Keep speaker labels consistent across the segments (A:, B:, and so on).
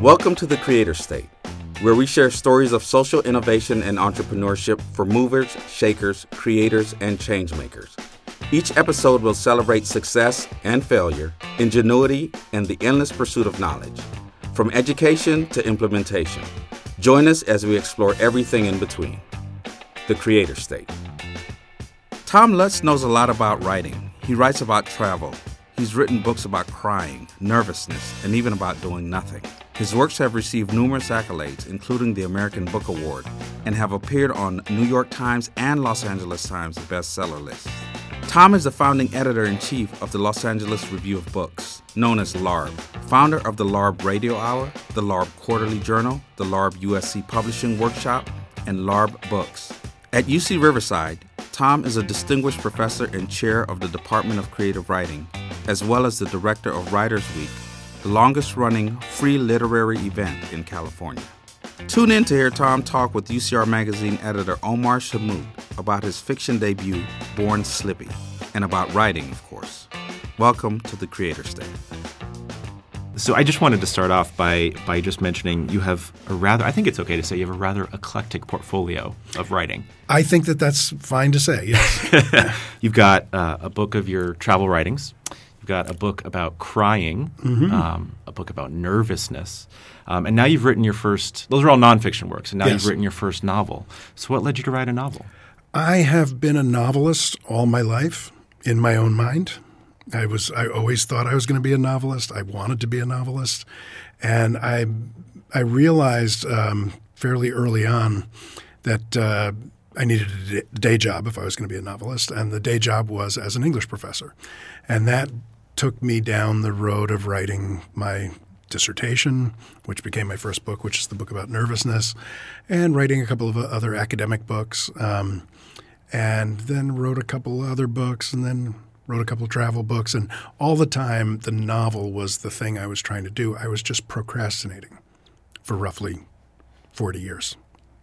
A: Welcome to the Creator State, where we share stories of social innovation and entrepreneurship for movers, shakers, creators, and changemakers. Each episode will celebrate success and failure, ingenuity, and the endless pursuit of knowledge, from education to implementation. Join us as we explore everything in between. The Creator State. Tom Lutz knows a lot about writing. He writes about travel. He's written books about crying, nervousness, and even about doing nothing. His works have received numerous accolades, including the American Book Award, and have appeared on New York Times and Los Angeles Times bestseller lists. Tom is the founding editor in chief of the Los Angeles Review of Books, known as LARB, founder of the LARB Radio Hour, the LARB Quarterly Journal, the LARB USC Publishing Workshop, and LARB Books. At UC Riverside, Tom is a distinguished professor and chair of the Department of Creative Writing, as well as the director of Writers Week the longest running free literary event in California. Tune in to hear Tom talk with UCR Magazine editor Omar Shamout about his fiction debut, Born Slippy, and about writing, of course. Welcome to the Creator State.
B: So I just wanted to start off by by just mentioning you have a rather I think it's okay to say you have a rather eclectic portfolio of writing.
C: I think that that's fine to say. Yes.
B: You've got uh, a book of your travel writings got a book about crying, mm-hmm. um, a book about nervousness, um, and now you've written your first. Those are all nonfiction works, and now yes. you've written your first novel. So, what led you to write a novel?
C: I have been a novelist all my life in my own mind. I was. I always thought I was going to be a novelist. I wanted to be a novelist, and I. I realized um, fairly early on that. Uh, I needed a day job if I was going to be a novelist, and the day job was as an English professor. And that took me down the road of writing my dissertation, which became my first book, which is the book about nervousness, and writing a couple of other academic books, um, and then wrote a couple other books, and then wrote a couple of travel books. And all the time, the novel was the thing I was trying to do. I was just procrastinating for roughly 40 years.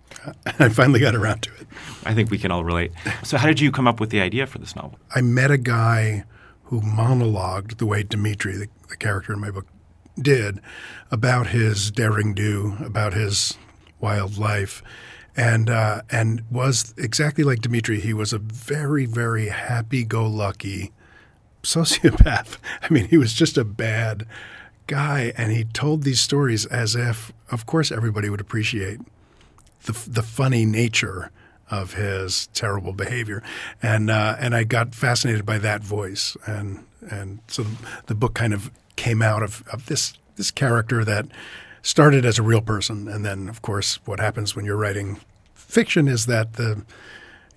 C: I finally got around to it.
B: I think we can all relate. So, how did you come up with the idea for this novel?
C: I met a guy who monologued the way Dimitri, the, the character in my book, did about his daring do, about his wild life, and uh, and was exactly like Dimitri. He was a very very happy go lucky sociopath. I mean, he was just a bad guy, and he told these stories as if, of course, everybody would appreciate the the funny nature of his terrible behavior, and uh, and I got fascinated by that voice, and and so the book kind of came out of, of this this character that started as a real person, and then of course what happens when you're writing fiction is that the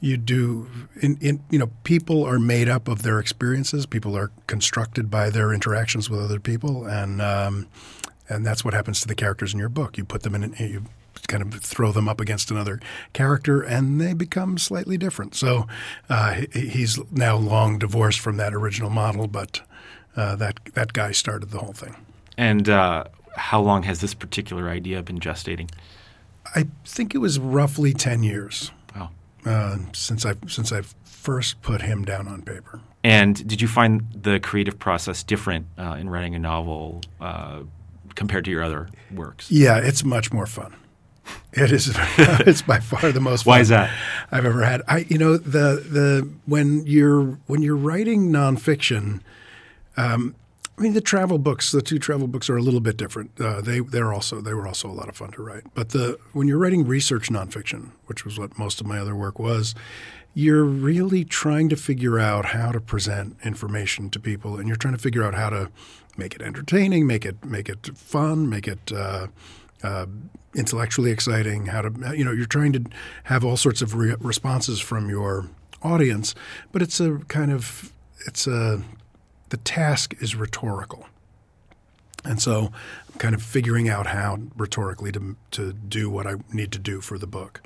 C: you do in, in you know people are made up of their experiences. People are constructed by their interactions with other people. And um, and that's what happens to the characters in your book. You put them in you kind of throw them up against another character, and they become slightly different. So uh, he's now long divorced from that original model, but uh, that that guy started the whole thing.
B: And uh, how long has this particular idea been gestating?
C: I think it was roughly ten years.
B: Wow.
C: Uh, since I since I first put him down on paper.
B: And did you find the creative process different uh, in writing a novel uh, compared to your other works?
C: Yeah, it's much more fun. It is. it's by far the most.
B: Why is that?
C: I've ever had. I, you know, the the when you're when you're writing nonfiction, um, I mean, the travel books, the two travel books are a little bit different. Uh, they they're also they were also a lot of fun to write. But the when you're writing research nonfiction, which was what most of my other work was, you're really trying to figure out how to present information to people, and you're trying to figure out how to make it entertaining, make it make it fun, make it. Uh, uh, intellectually exciting, how to, you know, you're trying to have all sorts of re- responses from your audience, but it's a kind of, it's a, the task is rhetorical. And so I'm kind of figuring out how rhetorically to, to do what I need to do for the book.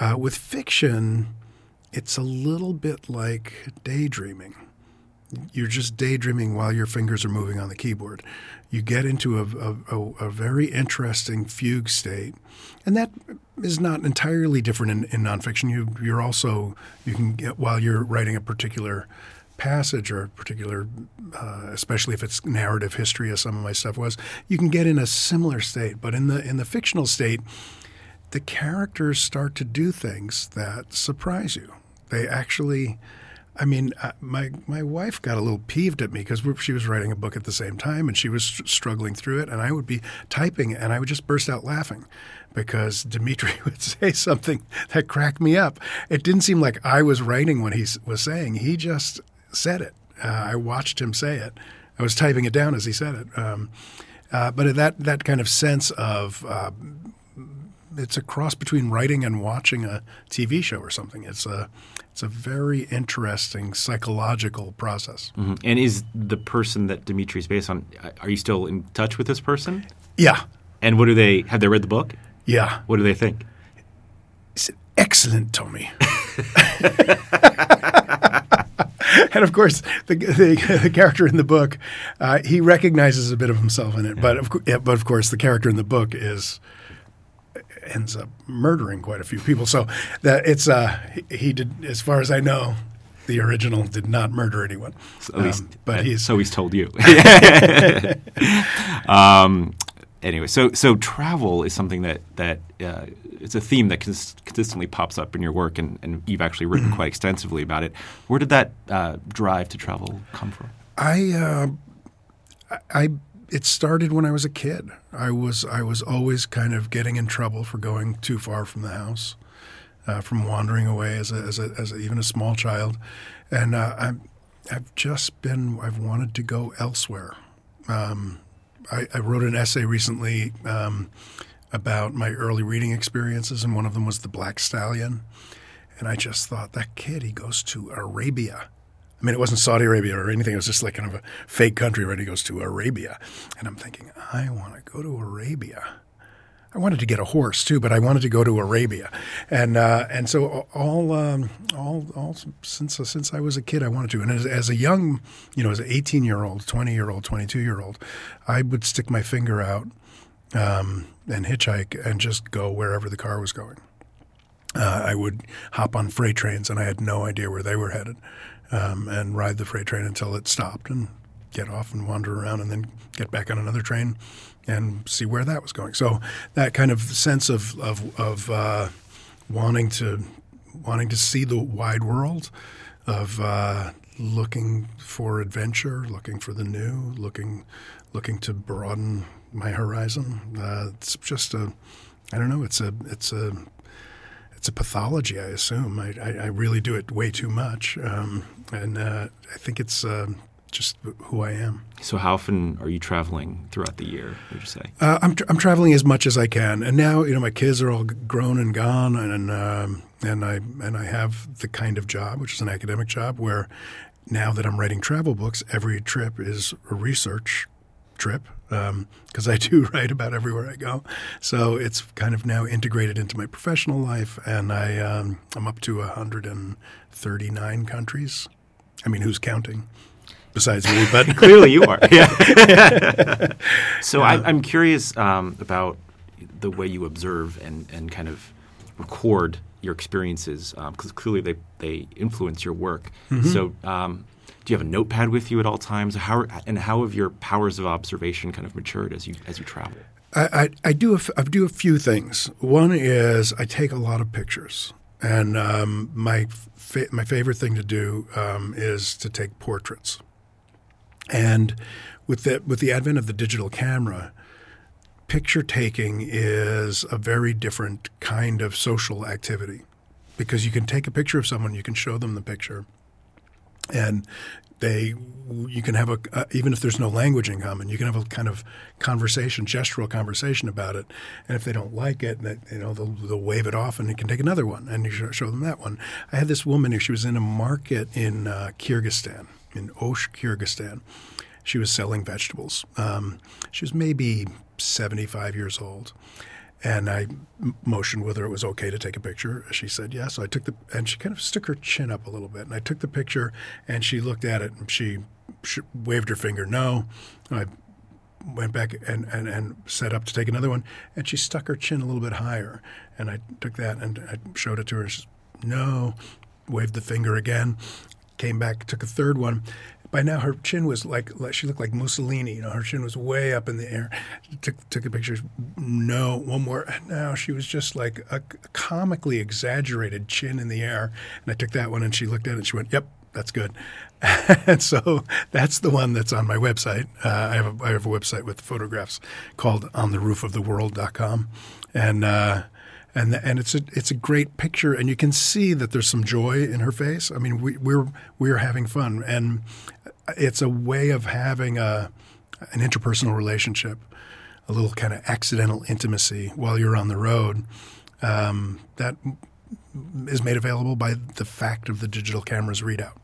C: Uh, with fiction, it's a little bit like daydreaming you're just daydreaming while your fingers are moving on the keyboard. You get into a, a, a, very interesting fugue state, and that is not entirely different in, in nonfiction. You you're also you can get while you're writing a particular passage or a particular, uh, especially if it's narrative history, as some of my stuff was, you can get in a similar state. But in the in the fictional state, the characters start to do things that surprise you. They actually. I mean, uh, my my wife got a little peeved at me because she was writing a book at the same time, and she was struggling through it, and I would be typing, and I would just burst out laughing because Dimitri would say something that cracked me up. It didn't seem like I was writing what he was saying; he just said it. Uh, I watched him say it. I was typing it down as he said it. Um, uh, but that that kind of sense of uh, it's a cross between writing and watching a TV show or something. It's a it's a very interesting psychological process.
B: Mm-hmm. And is the person that Dimitri's based on? Are you still in touch with this person?
C: Yeah.
B: And what do they have? They read the book?
C: Yeah.
B: What do they think?
C: It's excellent, Tommy. and of course, the, the, the, character in the book, uh, he recognizes a bit of himself in it. Yeah. But of but of course, the character in the book is ends up murdering quite a few people. So that it's uh, he, he did, as far as I know, the original did not murder anyone.
B: So, um, but uh, he's so he's told you. um, anyway, so so travel is something that that uh, it's a theme that cons- consistently pops up in your work, and, and you've actually written mm-hmm. quite extensively about it. Where did that uh, drive to travel come from?
C: I, uh, I, it started when I was a kid. I was I was always kind of getting in trouble for going too far from the house, uh, from wandering away as a, as, a, as a, even a small child, and uh, I'm, I've just been I've wanted to go elsewhere. Um, I, I, wrote an essay recently. Um, about my early reading experiences, and one of them was The Black Stallion. And I just thought, that kid, he goes to Arabia. I mean, it wasn't Saudi Arabia or anything. It was just like kind of a fake country, right? He goes to Arabia. And I'm thinking, I want to go to Arabia. I wanted to get a horse too, but I wanted to go to Arabia, and uh, and so all um, all all since since I was a kid, I wanted to. And as, as a young, you know, as an 18 year old, 20 year old, 22 year old, I would stick my finger out um, and hitchhike and just go wherever the car was going. Uh, I would hop on freight trains, and I had no idea where they were headed, um, and ride the freight train until it stopped, and get off and wander around, and then get back on another train and see where that was going. So that kind of sense of of, of uh, wanting to wanting to see the wide world, of uh, looking for adventure, looking for the new, looking looking to broaden my horizon. Uh, it's just a, I don't know. It's a it's a it's a pathology. I assume I, I, I really do it way too much, um, and uh, I think it's uh, just who I am.
B: So, how often are you traveling throughout the year? Would you say?
C: Uh, I'm tra- I'm traveling as much as I can, and now you know my kids are all grown and gone, and um, and I and I have the kind of job, which is an academic job, where now that I'm writing travel books, every trip is a research trip because um, I do write about everywhere I go. So it's kind of now integrated into my professional life, and I um, I'm up to 139 countries. I mean, who's counting? Besides me, but
B: clearly you are. Yeah. so yeah. I, am curious um, about the way you observe and, and kind of record your experiences because um, clearly they, they influence your work. Mm-hmm. So um, do you have a notepad with you at all times? How and how have your powers of observation kind of matured as you as you travel?
C: I, I, I do a, I do a few things. One is I take a lot of pictures, and um, my fa- my favorite thing to do um, is to take portraits. And with the with the advent of the digital camera, picture taking is a very different kind of social activity because you can take a picture of someone, you can show them the picture, and they you can have a uh, even if there's no language in common you can have a kind of conversation gestural conversation about it. And if they don't like it that you know they'll, they'll wave it off and you can take another one and you show them that one. I had this woman who she was in a market in uh, kyrgyzstan in osh kyrgyzstan. She was selling vegetables. Um, she was maybe 75 years old and I motioned whether it was okay to take a picture. She said yes. So I took the, and she kind of stuck her chin up a little bit. And I took the picture, and she looked at it, and she, she waved her finger no. I went back and, and, and set up to take another one, and she stuck her chin a little bit higher. And I took that and I showed it to her. She said, no, waved the finger again came back, took a third one. By now, her chin was like, like she looked like Mussolini. You know, her chin was way up in the air. Took took a picture. No, one more. Now she was just like a comically exaggerated chin in the air. And I took that one, and she looked at it. and She went, "Yep, that's good." and so that's the one that's on my website. Uh, I have a, I have a website with photographs called ontheroofoftheworld.com, and uh, and and it's a it's a great picture, and you can see that there's some joy in her face. I mean, we, we're we're having fun, and it's a way of having a an interpersonal relationship, a little kind of accidental intimacy while you're on the road. Um, that is made available by the fact of the digital camera's readout.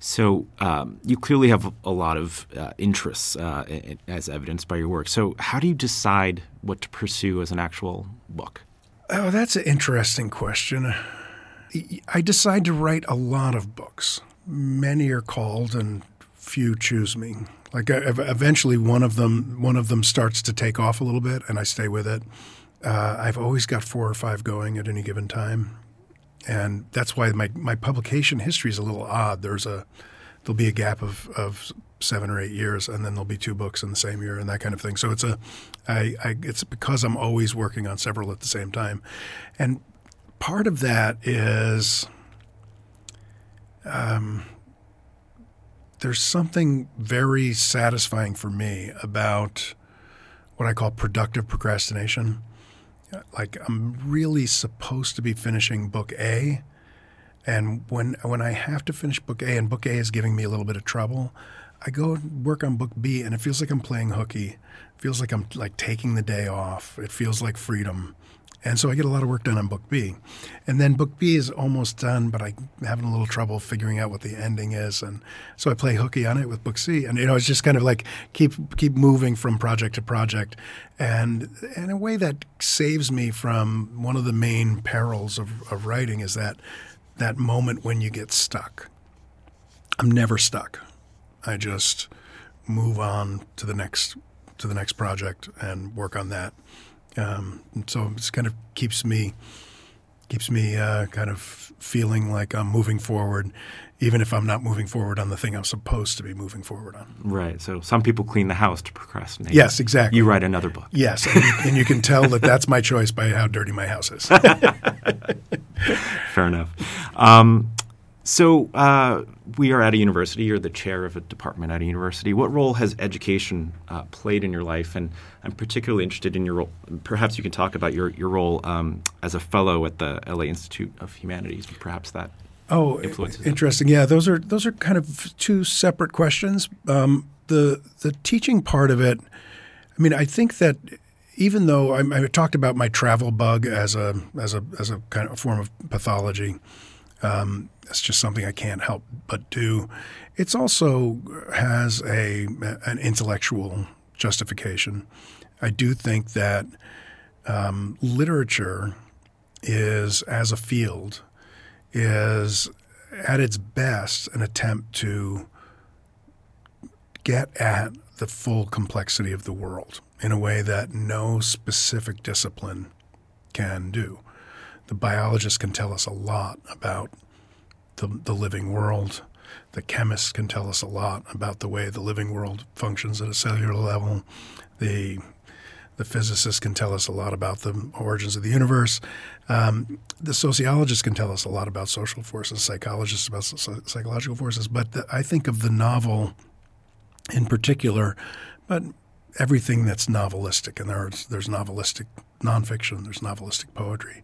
B: So um, you clearly have a lot of uh, interests uh, as evidenced by your work. So how do you decide what to pursue as an actual book?
C: Oh, that's an interesting question. I decide to write a lot of books. Many are called, and few choose me. Like eventually, one of them one of them starts to take off a little bit, and I stay with it. Uh, I've always got four or five going at any given time and that's why my, my publication history is a little odd. There's a there'll be a gap of, of seven or eight years, and then there'll be two books in the same year, and that kind of thing. So it's a I, I it's because I'm always working on several at the same time, and part of that is um, there's something very satisfying for me about what I call productive procrastination like I'm really supposed to be finishing book A, and when when I have to finish book A and book A is giving me a little bit of trouble, I go work on book B and it feels like I'm playing hooky. It feels like I'm like taking the day off. It feels like freedom. And so I get a lot of work done on book B. And then book B is almost done, but I'm having a little trouble figuring out what the ending is. And so I play hooky on it with book C. And, you know, it's just kind of like keep, keep moving from project to project. And in a way that saves me from one of the main perils of, of writing is that, that moment when you get stuck. I'm never stuck. I just move on to the next to the next project and work on that. Um, so it kind of keeps me keeps me uh, kind of feeling like I'm moving forward, even if I'm not moving forward on the thing I'm supposed to be moving forward on.
B: Right. So some people clean the house to procrastinate.
C: Yes, exactly.
B: You write another book.
C: Yes, and you, and you can tell that that's my choice by how dirty my house is.
B: Fair enough. Um, so uh, we are at a university. You're the chair of a department at a university. What role has education uh, played in your life? And I'm particularly interested in your role. Perhaps you can talk about your your role um, as a fellow at the LA Institute of Humanities. Perhaps that.
C: Oh, interesting. Yeah, those are those are kind of two separate questions. Um, the the teaching part of it. I mean, I think that even though I, I talked about my travel bug as a as a as a kind of form of pathology. Um, it's just something I can't help but do. It's also has a an intellectual justification. I do think that um, literature is, as a field, is at its best an attempt to get at the full complexity of the world in a way that no specific discipline can do. The biologists can tell us a lot about the, the living world. The chemists can tell us a lot about the way the living world functions at a cellular level. The the physicists can tell us a lot about the origins of the universe. Um, the sociologists can tell us a lot about social forces, psychologists about psychological forces. But the, I think of the novel in particular, but everything that's novelistic, and there's there's novelistic nonfiction, there's novelistic poetry,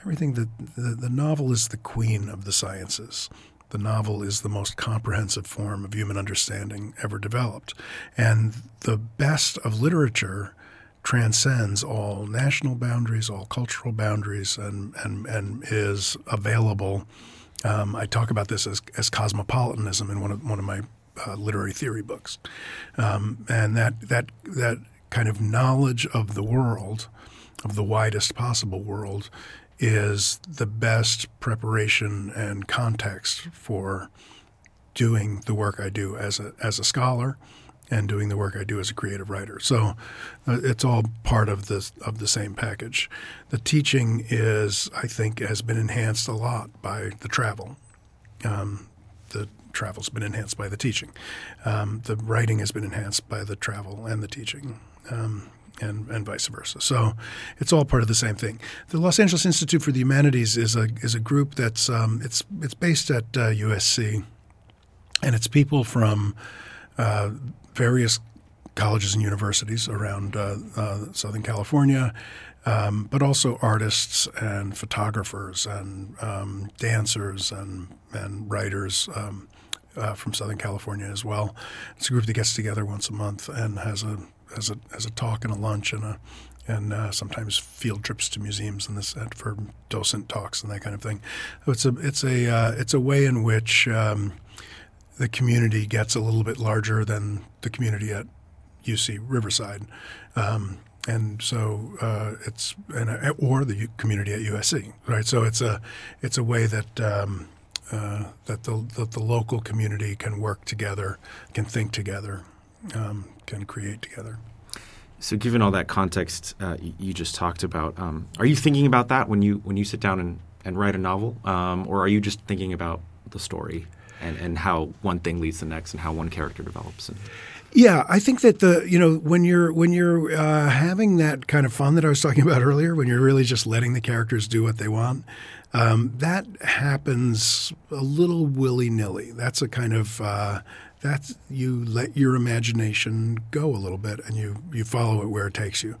C: everything that the, the novel is the queen of the sciences. The novel is the most comprehensive form of human understanding ever developed, and the best of literature transcends all national boundaries, all cultural boundaries, and and and is available. Um, I talk about this as, as cosmopolitanism in one of one of my uh, literary theory books, um, and that that that kind of knowledge of the world, of the widest possible world, is the best preparation and context for doing the work I do as a as a scholar and doing the work I do as a creative writer. So uh, it's all part of the of the same package. The teaching is, I think, has been enhanced a lot by the travel. Um, the travel's been enhanced by the teaching. Um, the writing has been enhanced by the travel and the teaching. Um, and, and vice versa. So it's all part of the same thing. The Los Angeles Institute for the Humanities is a is a group that's um, it's it's based at uh, USC, and it's people from uh, various colleges and universities around uh, uh, Southern California, um, but also artists and photographers and um, dancers and and writers. Uh, from Southern California as well. It's a group that gets together once a month and has a has a has a talk and a lunch and a and uh, sometimes field trips to museums and this for docent talks and that kind of thing. It's a it's a uh, it's a way in which um, the community gets a little bit larger than the community at UC Riverside. Um, and so uh, it's and, uh, or the community at USC, right? So it's a it's a way that um, uh, that the that the local community can work together, can think together, um, can create together.
B: So, given all that context uh, you just talked about, um, are you thinking about that when you when you sit down and, and write a novel, um, or are you just thinking about the story and, and how one thing leads to the next and how one character develops? And...
C: Yeah, I think that the you know when you're when you're uh, having that kind of fun that I was talking about earlier, when you're really just letting the characters do what they want, um, that happens a little willy nilly. That's a kind of uh, that's you let your imagination go a little bit and you you follow it where it takes you.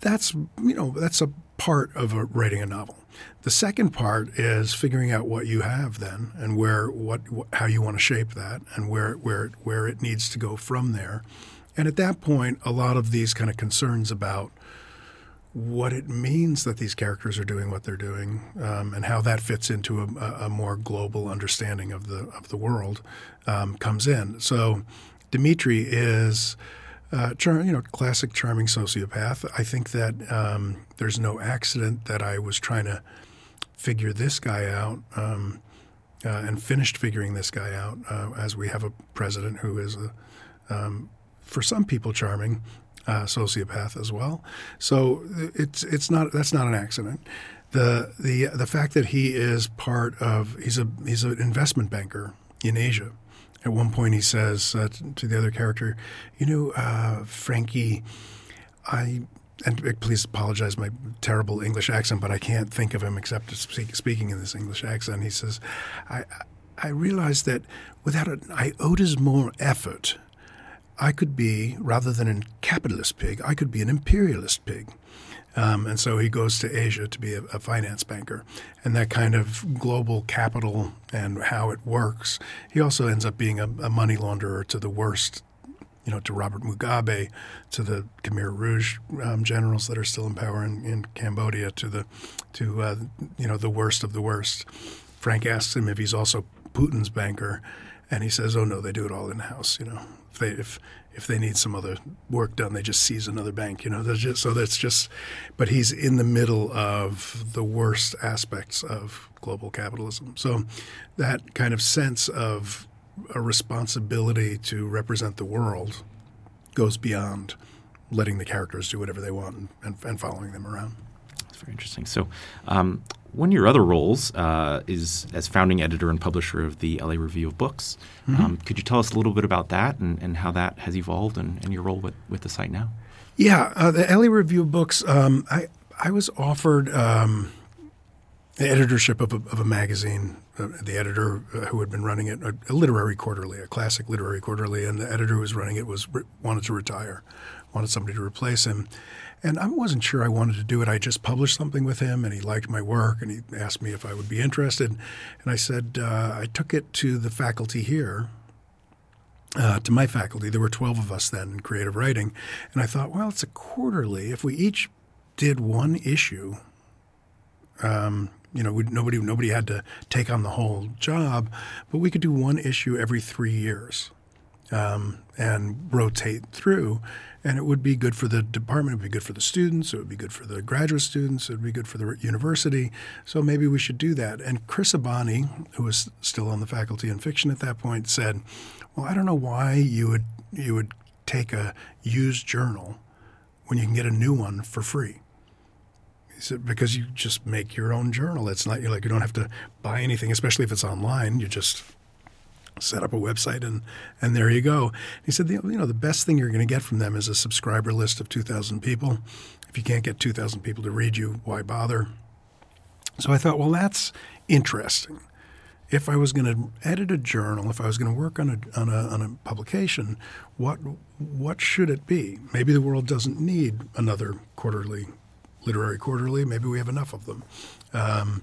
C: That's you know that's a part of a, writing a novel. The second part is figuring out what you have then and where what how you want to shape that and where where where it needs to go from there. And at that point, a lot of these kind of concerns about what it means that these characters are doing what they're doing, um, and how that fits into a, a, more global understanding of the of the world um, comes in. So, Dimitri is. Uh, char- you know, classic charming sociopath. I think that um, there's no accident that I was trying to figure this guy out um, uh, and finished figuring this guy out uh, as we have a president who is a, um, for some people charming, uh, sociopath as well. So it's it's not that's not an accident. The the the fact that he is part of he's a he's an investment banker in Asia. At one point, he says uh, to the other character, "You know, uh, Frankie, I." And please apologize my terrible English accent, but I can't think of him except speak, speaking in this English accent. He says, "I, I realize that without an iota more effort, I could be, rather than a capitalist pig, I could be an imperialist pig. Um, and so he goes to Asia to be a, a, finance banker. And that kind of global capital and how it works. He also ends up being a, a money launderer to the worst, you know, to Robert Mugabe, to the Khmer Rouge um, generals that are still in power in, in Cambodia, to the, to uh, you know, the worst of the worst. Frank asks him if he's also Putin's banker, and he says, "Oh no, they do it all in house." You know, if they if if they need some other work done, they just seize another bank. You know, just, so that's just. But he's in the middle of the worst aspects of global capitalism. So that kind of sense of a responsibility to represent the world goes beyond letting the characters do whatever they want and, and following them around.
B: Very interesting. So, um, one of your other roles uh, is as founding editor and publisher of the LA Review of Books. Mm-hmm. Um, could you tell us a little bit about that and, and how that has evolved and, and, your role with, with the site now?
C: Yeah, uh, the LA Review of Books, um, I, I was offered um, the editorship of a, of a magazine. Uh, the editor uh, who had been running it, a, a, literary quarterly, a classic literary quarterly, and the editor who was running it was wanted to retire, wanted somebody to replace him. And I wasn't sure I wanted to do it. I just published something with him, and he liked my work, and he asked me if I would be interested. And I said uh, I took it to the faculty here, uh, to my faculty. There were 12 of us then in creative writing. And I thought, well, it's a quarterly. If we each did one issue, um, you know, nobody nobody had to take on the whole job, but we could do one issue every three years um, and rotate through and it would be good for the department. It would be good for the students. It would be good for the graduate students. It would be good for the university. So maybe we should do that. And Chris Abani, who was still on the faculty in fiction at that point, said, "Well, I don't know why you would you would take a used journal when you can get a new one for free." He said, "Because you just make your own journal. It's not you're like you don't have to buy anything, especially if it's online. You just set up a website and and there you go. He said, you know, the best thing you're going to get from them is a subscriber list of 2,000 people. If you can't get 2,000 people to read you, why bother? So I thought, well, that's interesting. If I was going to edit a journal, if I was going to work on a, on a on a publication, what what should it be? Maybe the world doesn't need another quarterly, literary quarterly. Maybe we have enough of them. Um,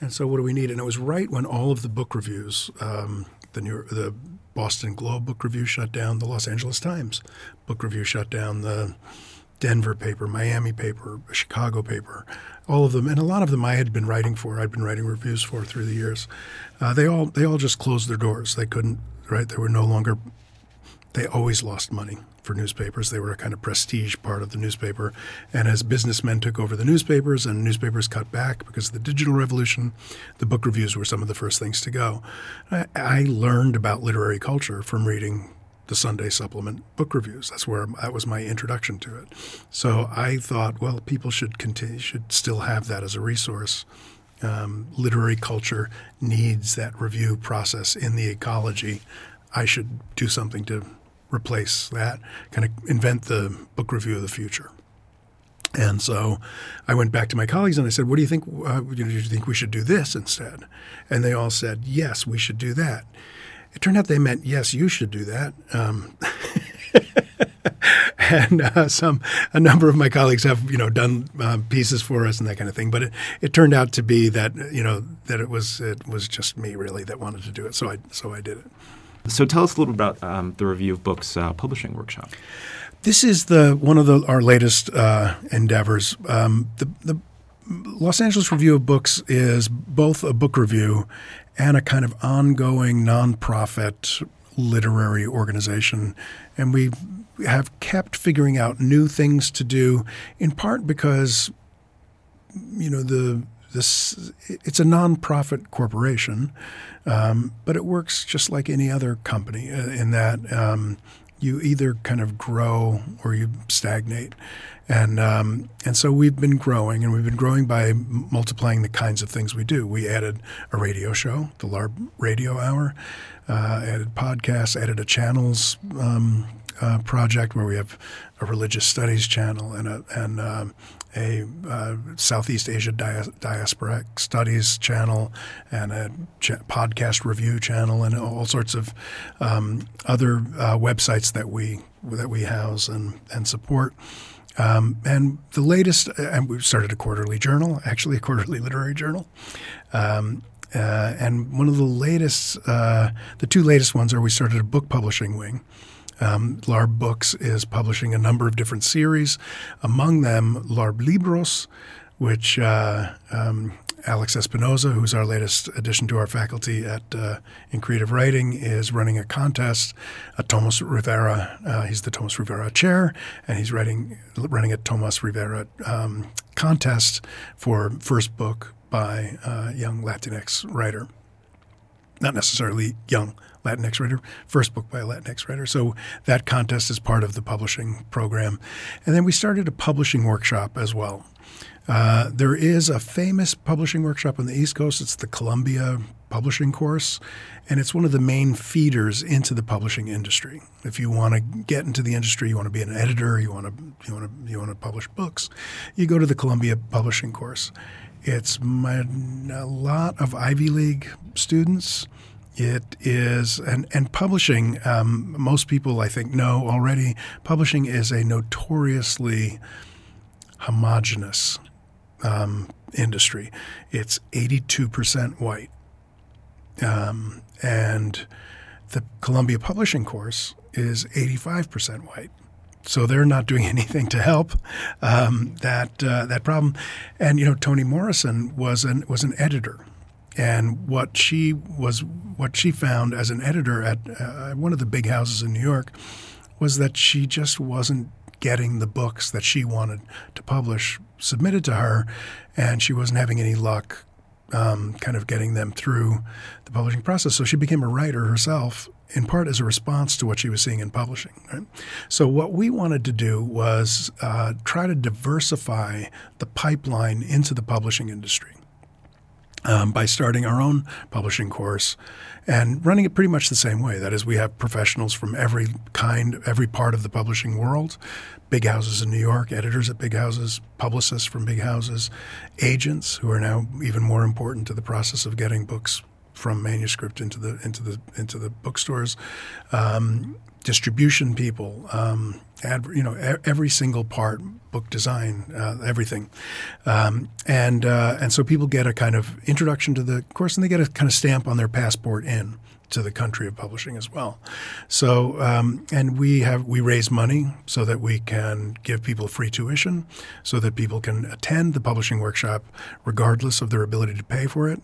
C: and so, what do we need? And it was right when all of the book reviews, um, the New the Boston Globe book review shut down, the Los Angeles Times book review shut down, the Denver paper, Miami paper, Chicago paper, all of them, and a lot of them I had been writing for. I'd been writing reviews for through the years. Uh, they all they all just closed their doors. They couldn't. Right, they were no longer. They always lost money for newspapers. They were a kind of prestige part of the newspaper. And as businessmen took over the newspapers and newspapers cut back because of the digital revolution, the book reviews were some of the first things to go. I, I learned about literary culture from reading the Sunday supplement book reviews. That's where that was my introduction to it. So I thought, well, people should continue, should still have that as a resource. Um, literary culture needs that review process in the ecology. I should do something to replace that, kind of invent the book review of the future. And so I went back to my colleagues and I said, "What do you think? Uh, do you think we should do this instead?" And they all said, "Yes, we should do that." It turned out they meant, yes, you should do that. Um, and uh, some a number of my colleagues have you know done uh, pieces for us and that kind of thing. But it, it turned out to be that you know that it was it was just me really that wanted to do it. So I so I did it.
B: So tell us a little bit about um, the Review of Books uh, publishing workshop.
C: This is the one of the, our latest uh, endeavors. Um, the, the Los Angeles Review of Books is both a book review and a kind of ongoing nonprofit literary organization. And we have kept figuring out new things to do, in part because, you know, the this it's a nonprofit corporation, um, but it works just like any other company uh, in that um, you either kind of grow or you stagnate. And um, and so we've been growing, and we've been growing by multiplying the kinds of things we do. We added a radio show, the LARB Radio Hour, uh, added podcasts, added a channels um, uh, project where we have a religious studies channel and a and um, a uh, Southeast Asia diasporic studies channel and a podcast review channel and all sorts of um, other uh, websites that we that we house and and support. Um, and the latest, uh, and we've started a quarterly journal, actually a quarterly literary journal. Um, uh, and one of the latest, uh, the two latest ones are we started a book publishing wing. Um, LARB Books is publishing a number of different series, among them LARB Libros, which uh, um, Alex Espinoza, who's our latest addition to our faculty at uh, in creative writing, is running a contest. A Tomas Rivera, uh, he's the Tomas Rivera chair, and he's writing running a Tomas Rivera um, contest for first book by a young Latinx writer. Not necessarily young Latinx writer, first book by a Latinx writer. So that contest is part of the publishing program. And then we started a publishing workshop as well. Uh, there is a famous publishing workshop on the East Coast. It's the Columbia Publishing Course, and it's one of the main feeders into the publishing industry. If you want to get into the industry, you want to be an editor, you want to you want to you want to publish books, you go to the Columbia Publishing Course. It's my, a lot of Ivy League students. It is, and, and publishing, um, most people I think know already, publishing is a notoriously homogenous um, industry. It's 82% white. Um, and the Columbia Publishing course is 85% white. So they're not doing anything to help um, that uh, that problem. And you know, Toni Morrison was an was an editor, and what she was what she found as an editor at uh, one of the big houses in New York was that she just wasn't getting the books that she wanted to publish submitted to her, and she wasn't having any luck um, kind of getting them through the publishing process. So she became a writer herself, in part as a response to what she was seeing in publishing. Right? So what we wanted to do was uh, try to diversify the pipeline into the publishing industry. Um, by starting our own publishing course and running it pretty much the same way. That is, we have professionals from every kind, every part of the publishing world big houses in New York, editors at big houses, publicists from big houses, agents who are now even more important to the process of getting books from manuscript into the into the into the bookstores, um, distribution people, um, ad, you know, every single part, book design, uh, everything, um, and uh, and so people get a kind of introduction to the course, and they get a kind of stamp on their passport in to the country of publishing as well. So, um, and we have we raise money so that we can give people free tuition, so that people can attend the publishing workshop regardless of their ability to pay for it.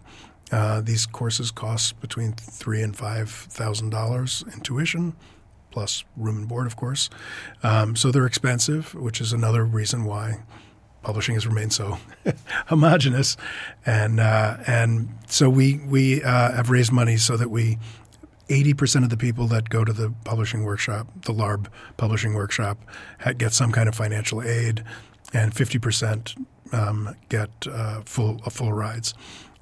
C: Uh, these courses cost between three and five thousand dollars in tuition, plus room and board, of course. Um, so they're expensive, which is another reason why publishing has remained so homogenous, and uh, and so we we uh, have raised money so that we. 80% of the people that go to the publishing workshop, the LARB publishing workshop, get some kind of financial aid, and 50% um, get uh, full full rides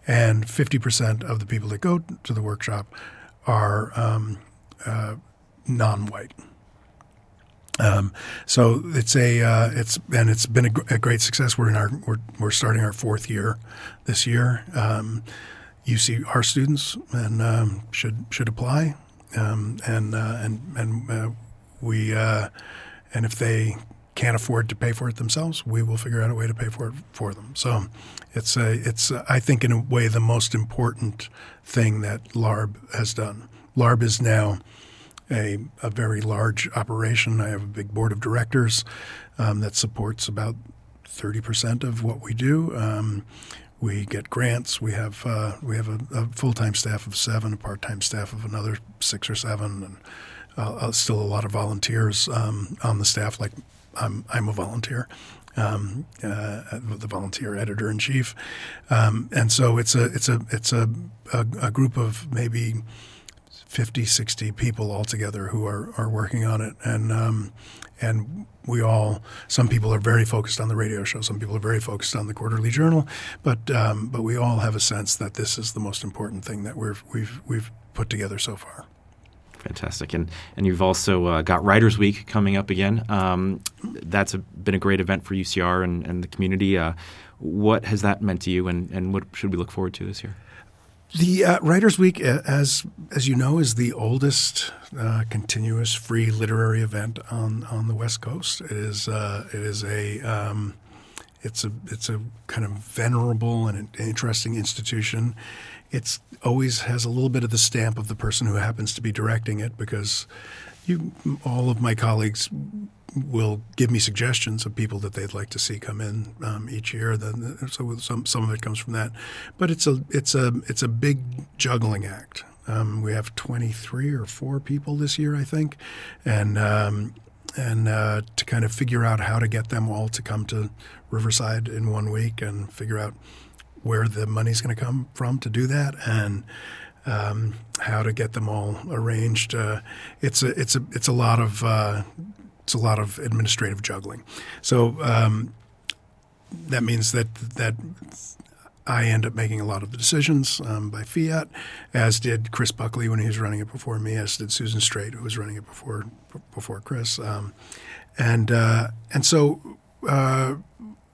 C: and 50% of the people that go to the workshop are um, uh, non-white. Um, so it's a uh, it's and it's been a, a, great success. We're in our we're, we're starting our fourth year this year. Um, UCR students and um, should should apply, um, and uh, and and uh, we uh, and if they can't afford to pay for it themselves, we will figure out a way to pay for it for them. So it's a, it's I think in a way the most important thing that LARB has done. LARB is now a, a very large operation. I have a big board of directors um, that supports about 30% of what we do. Um, we get grants. We have uh, we have a, a full time staff of seven, a part time staff of another six or seven, and uh, uh, still a lot of volunteers um, on the staff, like I'm, I'm a volunteer, um, uh, the volunteer editor in chief, um, and so it's a it's a it's a, a, a, group of maybe 50, 60 people altogether who are, are working on it, and um, and we all some people are very focused on the radio show, some people are very focused on the quarterly journal, but um, but we all have a sense that this is the most important thing that we've we've we've put together so far.
B: Fantastic, and and you've also uh, got Writers Week coming up again. Um, that's a, been a great event for UCR and, and the community. Uh, what has that meant to you, and, and what should we look forward to this year?
C: The uh, Writers Week, as as you know, is the oldest uh, continuous free literary event on on the West Coast. It is uh, it is a um, it's a it's a kind of venerable and interesting institution it's always has a little bit of the stamp of the person who happens to be directing it because you all of my colleagues will give me suggestions of people that they'd like to see come in um, each year. Then, so some some of it comes from that, but it's a it's a it's a big juggling act. Um, we have 23 or four people this year, I think, and um, and uh, to kind of figure out how to get them all to come to Riverside in one week and figure out where the money's going to come from to do that and um, how to get them all arranged. Uh, it's a it's a it's a lot of uh, it's a lot of administrative juggling. So um, that means that that I end up making a lot of the decisions um, by fiat, as did Chris Buckley when he was running it before me, as did Susan Straight, who was running it before before Chris, um, and uh, and so uh,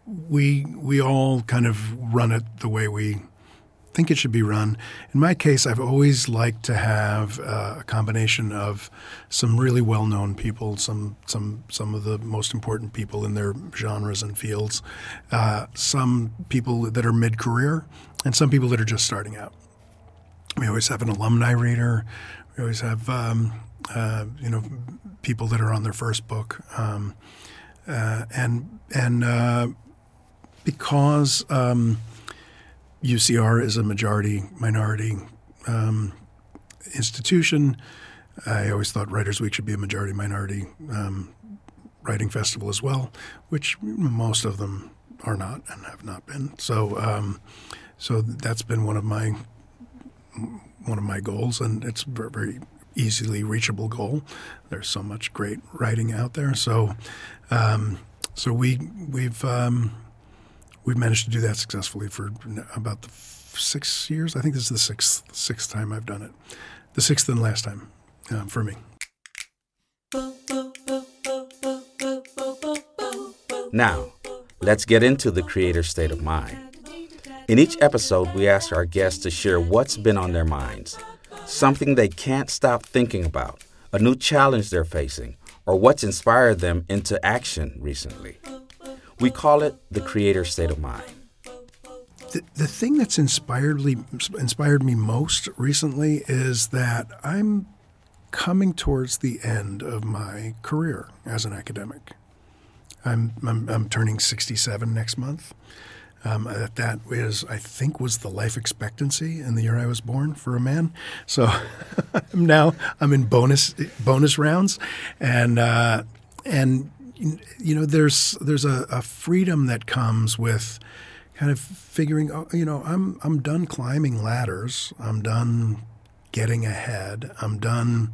C: we we all kind of run it the way we think it should be run. In my case, I've always liked to have uh, a combination of some really well-known people, some some some of the most important people in their genres and fields, uh, some people that are mid-career, and some people that are just starting out. We always have an alumni reader. We always have um, uh, you know people that are on their first book, um, uh, and and uh, because um, UCR is a majority minority um, institution. I always thought Writers Week should be a majority minority um, writing festival as well, which most of them are not and have not been. So, um, so that's been one of my one of my goals, and it's a very easily reachable goal. There's so much great writing out there. So, um, so we we've um, we've managed to do that successfully for about the six years. I think this is the sixth sixth time I've done it. The sixth and last time um, for me.
A: Now, let's get into the creator state of mind. In each episode, we ask our guests to share what's been on their minds, something they can't stop thinking about, a new challenge they're facing, or what's inspired them into action recently. We call it the creator state of mind.
C: The, the thing that's inspired me, inspired me most recently is that I'm coming towards the end of my career as an academic. I'm, I'm, I'm turning 67 next month. Um, that that is, I think, was the life expectancy in the year I was born for a man. So now I'm in bonus bonus rounds, and uh, and you know there's there's a, a, freedom that comes with kind of figuring. Oh, you know, I'm I'm done climbing ladders. I'm done getting ahead. I'm done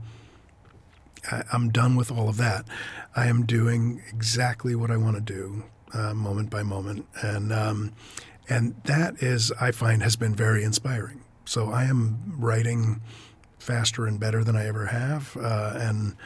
C: I, am done with all of that. I am doing exactly what I want to do, uh, moment by moment, and um, and that is I find has been very inspiring. So I am writing faster and better than I ever have, uh, and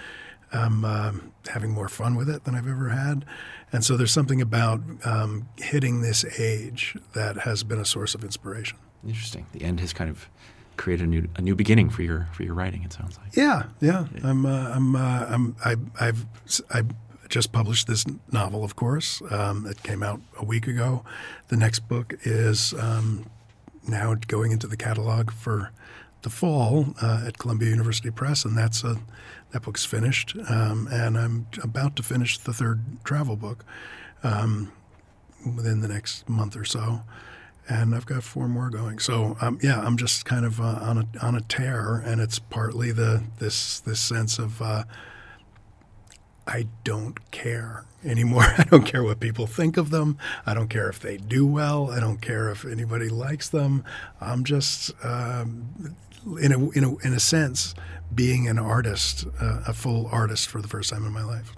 C: I'm uh, having more fun with it than I've ever had. And so there's something about um, hitting this age that has been a source of inspiration.
B: Interesting. The end has kind of created a new a new beginning for your for your writing. It sounds like.
C: Yeah, yeah. I'm uh, I'm uh, I'm I, I've I just published this novel, of course. Um, it came out a week ago. The next book is um, now going into the catalog for the fall uh, at Columbia University Press, and that's a that book's finished. Um, and I'm about to finish the third travel book um, within the next month or so and I've got four more going. So um, yeah, I'm just kind of uh, on a on a tear, and it's partly the this this sense of uh, I don't care anymore. I don't care what people think of them. I don't care if they do well. I don't care if anybody likes them. I'm just um, in a in a in a sense being an artist, uh, a full artist for the first time in my life.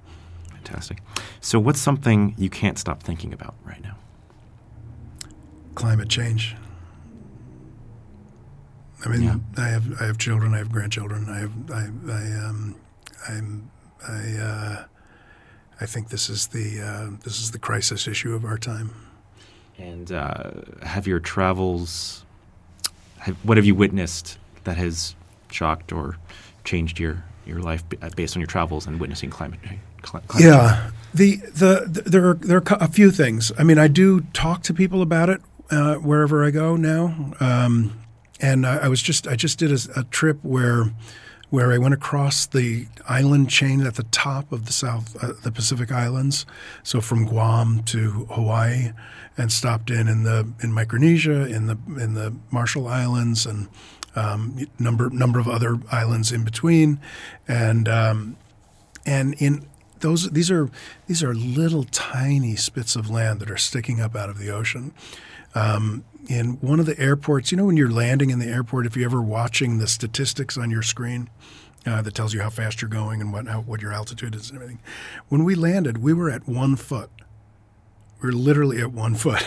B: Fantastic. So, what's something you can't stop thinking about right now?
C: climate change. I mean, yeah. I have I have children, I have grandchildren, I have I I um I'm I uh, I think this is the uh, this is the crisis issue of our time.
B: And uh, have your travels? Have, what have you witnessed that has shocked or changed your your life based on your travels and witnessing climate change?
C: yeah, the, the, the there are there are a few things. I mean, I do talk to people about it uh, wherever I go now. Um, and I, I, was just I just did a, a, trip where where I went across the island chain at the top of the South uh, the Pacific Islands, so from Guam to Hawaii, and stopped in in the in Micronesia, in the in the Marshall Islands, and um, number number of other islands in between, and um, and in those these are these are little tiny spits of land that are sticking up out of the ocean. Um, in one of the airports, you know, when you're landing in the airport, if you're ever watching the statistics on your screen uh, that tells you how fast you're going and what how, what your altitude is and everything, when we landed, we were at one foot. We were literally at one foot.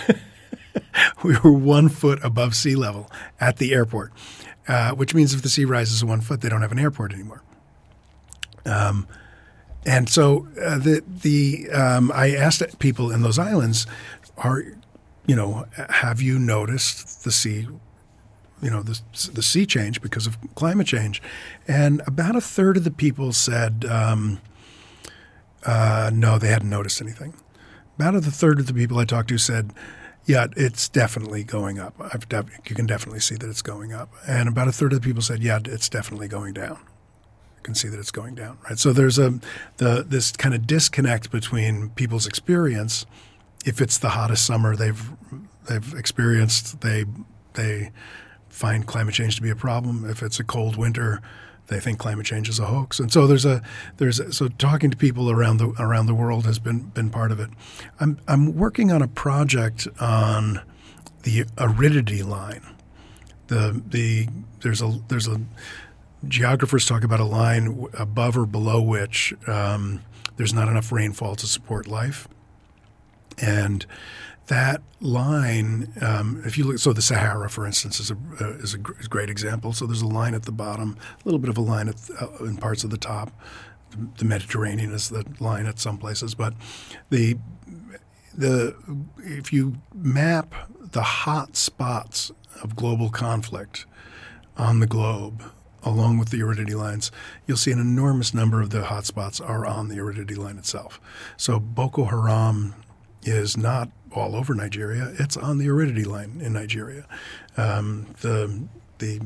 C: we were one foot above sea level at the airport, uh, which means if the sea rises one foot, they don't have an airport anymore. Um, and so uh, the the um, I asked people in those islands, are you know, have you noticed the sea, you know, the, the sea change because of climate change? And about a third of the people said, um, uh, no, they hadn't noticed anything. About a third of the people I talked to said, yeah, it's definitely going up. Def- you can definitely see that it's going up. And about a third of the people said, yeah, it's definitely going down. You can see that it's going down, right? So there's a the this kind of disconnect between people's experience – if it's the hottest summer they've they've experienced, they they find climate change to be a problem. If it's a cold winter, they think climate change is a hoax. And so there's a there's a, so talking to people around the around the world has been been part of it. I'm I'm working on a project on the aridity line. The the there's a there's a geographers talk about a line above or below which um, there's not enough rainfall to support life and that line, um, if you look, so the Sahara, for instance, is a uh, is a gr- great example. So there's a line at the bottom, a little bit of a line at, uh, in parts of the top. The Mediterranean is the line at some places, but the the if you map the hot spots of global conflict on the globe along with the aridity lines, you'll see an enormous number of the hotspots are on the aridity line itself. So Boko Haram is not all over Nigeria; it's on the aridity line in Nigeria. Um, the the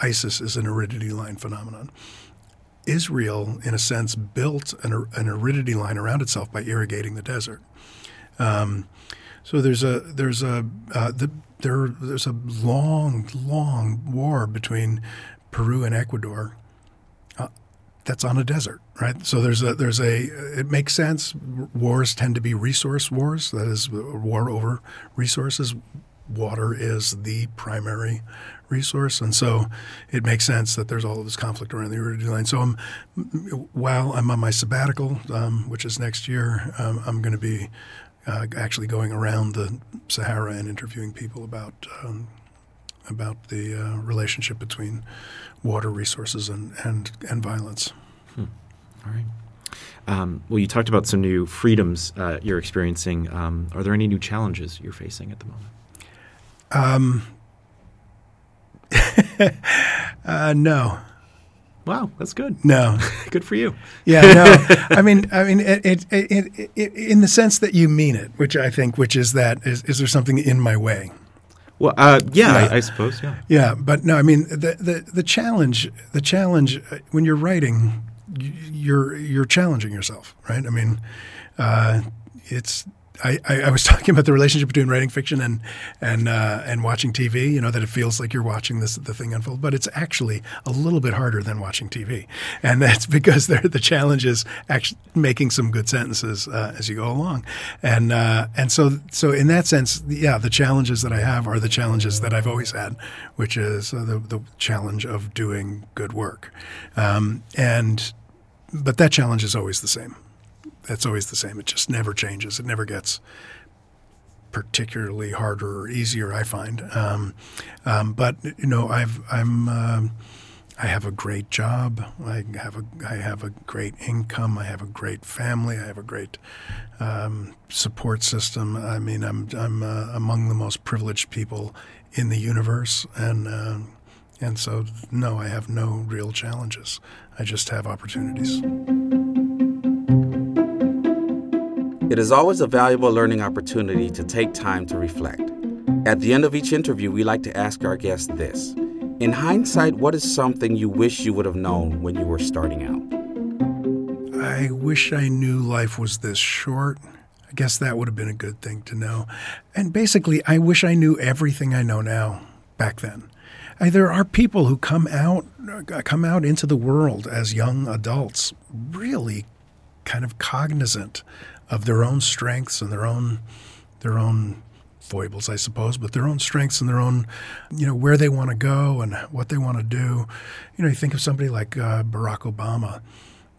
C: ISIS is an aridity line phenomenon. Israel, in a sense, built an, an aridity line around itself by irrigating the desert. Um, so there's a there's a uh, the, there there's a long long war between Peru and Ecuador. That's on a desert, right? So there's a there's a it makes sense. Wars tend to be resource wars. That is, war over resources. Water is the primary resource, and so it makes sense that there's all of this conflict around the aridity line. So I'm, while I'm on my sabbatical, um, which is next year, um, I'm going to be uh, actually going around the Sahara and interviewing people about um, about the uh, relationship between water resources and and, and violence.
B: Hmm. All right. Um, well, you talked about some new freedoms uh, you're experiencing. Um, are there any new challenges you're facing at the moment?
C: Um, uh, no.
B: Wow, that's good.
C: No,
B: good for you.
C: Yeah, no. I mean, I mean, it, it, it, it, in the sense that you mean it, which I think, which is that is, is there something in my way?
B: Well, uh, yeah, yeah. I, I, suppose, yeah.
C: Yeah, but no, I mean, the, the the challenge, the challenge uh, when you're writing, you're you're challenging yourself, right? I mean, uh, it's I, I, was talking about the relationship between writing fiction and and uh, and watching TV. You know that it feels like you're watching this the thing unfold, but it's actually a little bit harder than watching TV, and that's because the challenge is actually making some good sentences uh, as you go along, and uh, and so so in that sense, yeah, the challenges that I have are the challenges that I've always had, which is uh, the the challenge of doing good work, um, and but that challenge is always the same that's always the same. It just never changes. It never gets particularly harder or easier. I find, um, um, but you know, I've I'm uh, I have a great job. I have a I have a great income. I have a great family. I have a great um, support system. I mean, I'm I'm uh, among the most privileged people in the universe, and uh, and so no, I have no real challenges. I just have opportunities.
A: It is always a valuable learning opportunity to take time to reflect. At the end of each interview, we like to ask our guests this In hindsight, what is something you wish you would have known when you were starting out?
C: I wish I knew life was this short. I guess that would have been a good thing to know. And basically, I wish I knew everything I know now back then. There are people who come out uh, come out into the world as young adults really kind of cognizant of their own strengths and their own their own foibles, I suppose, but their own strengths and their own, you know, where they want to go and what they want to do. You know, you think of somebody like uh, Barack Obama.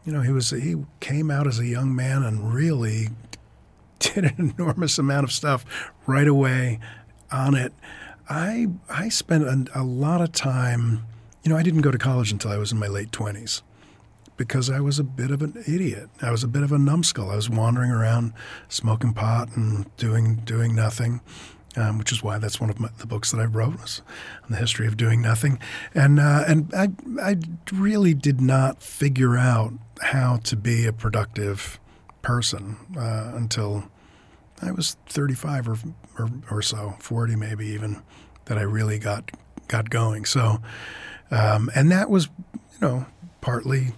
C: You know, he was he came out as a young man and really did an enormous amount of stuff right away on it. I I spent a, a lot of time. You know, I didn't go to college until I was in my late twenties because I was a bit of an idiot. I was a bit of a numbskull. I was wandering around smoking pot and doing doing nothing. Um, which is why that's one of my, the books that I wrote was on the history of doing nothing, and uh, and I I really did not figure out how to be a productive person uh, until I was 35 or, or, or so, 40 maybe even, that I really got got going. So, um, and that was you know partly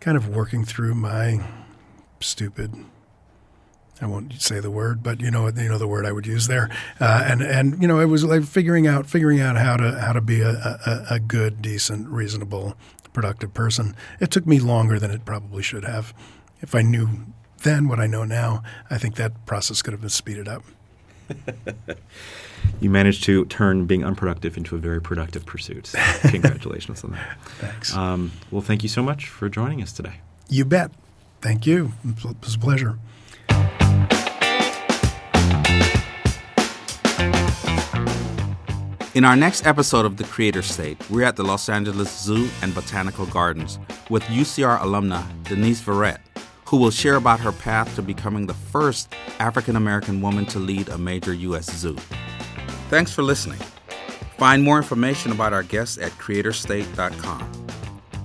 C: kind of working through my stupid I won't say the word, but you know, you know the word I would use there, uh, and and you know, it was like figuring out figuring out how to how to be a, a, a, good, decent, reasonable, productive person. It took me longer than it probably should have. If I knew then what I know now, I think that process could have been speeded up.
B: you managed to turn being unproductive into a very productive pursuit. So congratulations on that.
C: Thanks.
B: Um, well, thank you so much for joining us today.
C: You bet. Thank you. It was a pleasure.
A: In our next episode of The Creator State, we're at the Los Angeles Zoo and Botanical Gardens with UCR alumna Denise Verret who will share about her path to becoming the first African American woman to lead a major U.S. zoo. Thanks for listening. Find more information about our guests at creatorstate.com.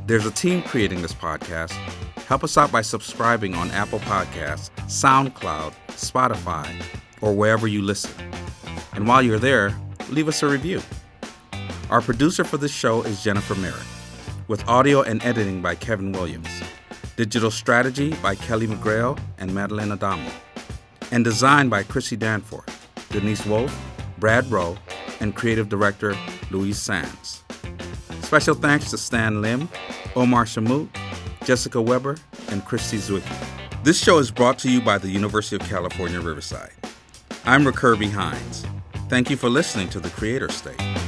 A: There's a team creating this podcast. Help us out by subscribing on Apple Podcasts, SoundCloud, Spotify, or wherever you listen. And while you're there, leave us a review. Our producer for this show is Jennifer Merritt, with audio and editing by Kevin Williams, digital strategy by Kelly McGrail and Madeline Adamo, and design by Chrissy Danforth, Denise Wolf, Brad Rowe, and creative director Louise Sands. Special thanks to Stan Lim, Omar Shamout, Jessica Weber, and Christy Zwicky. This show is brought to you by the University of California, Riverside. I'm Recurby Hines. Thank you for listening to The Creator State.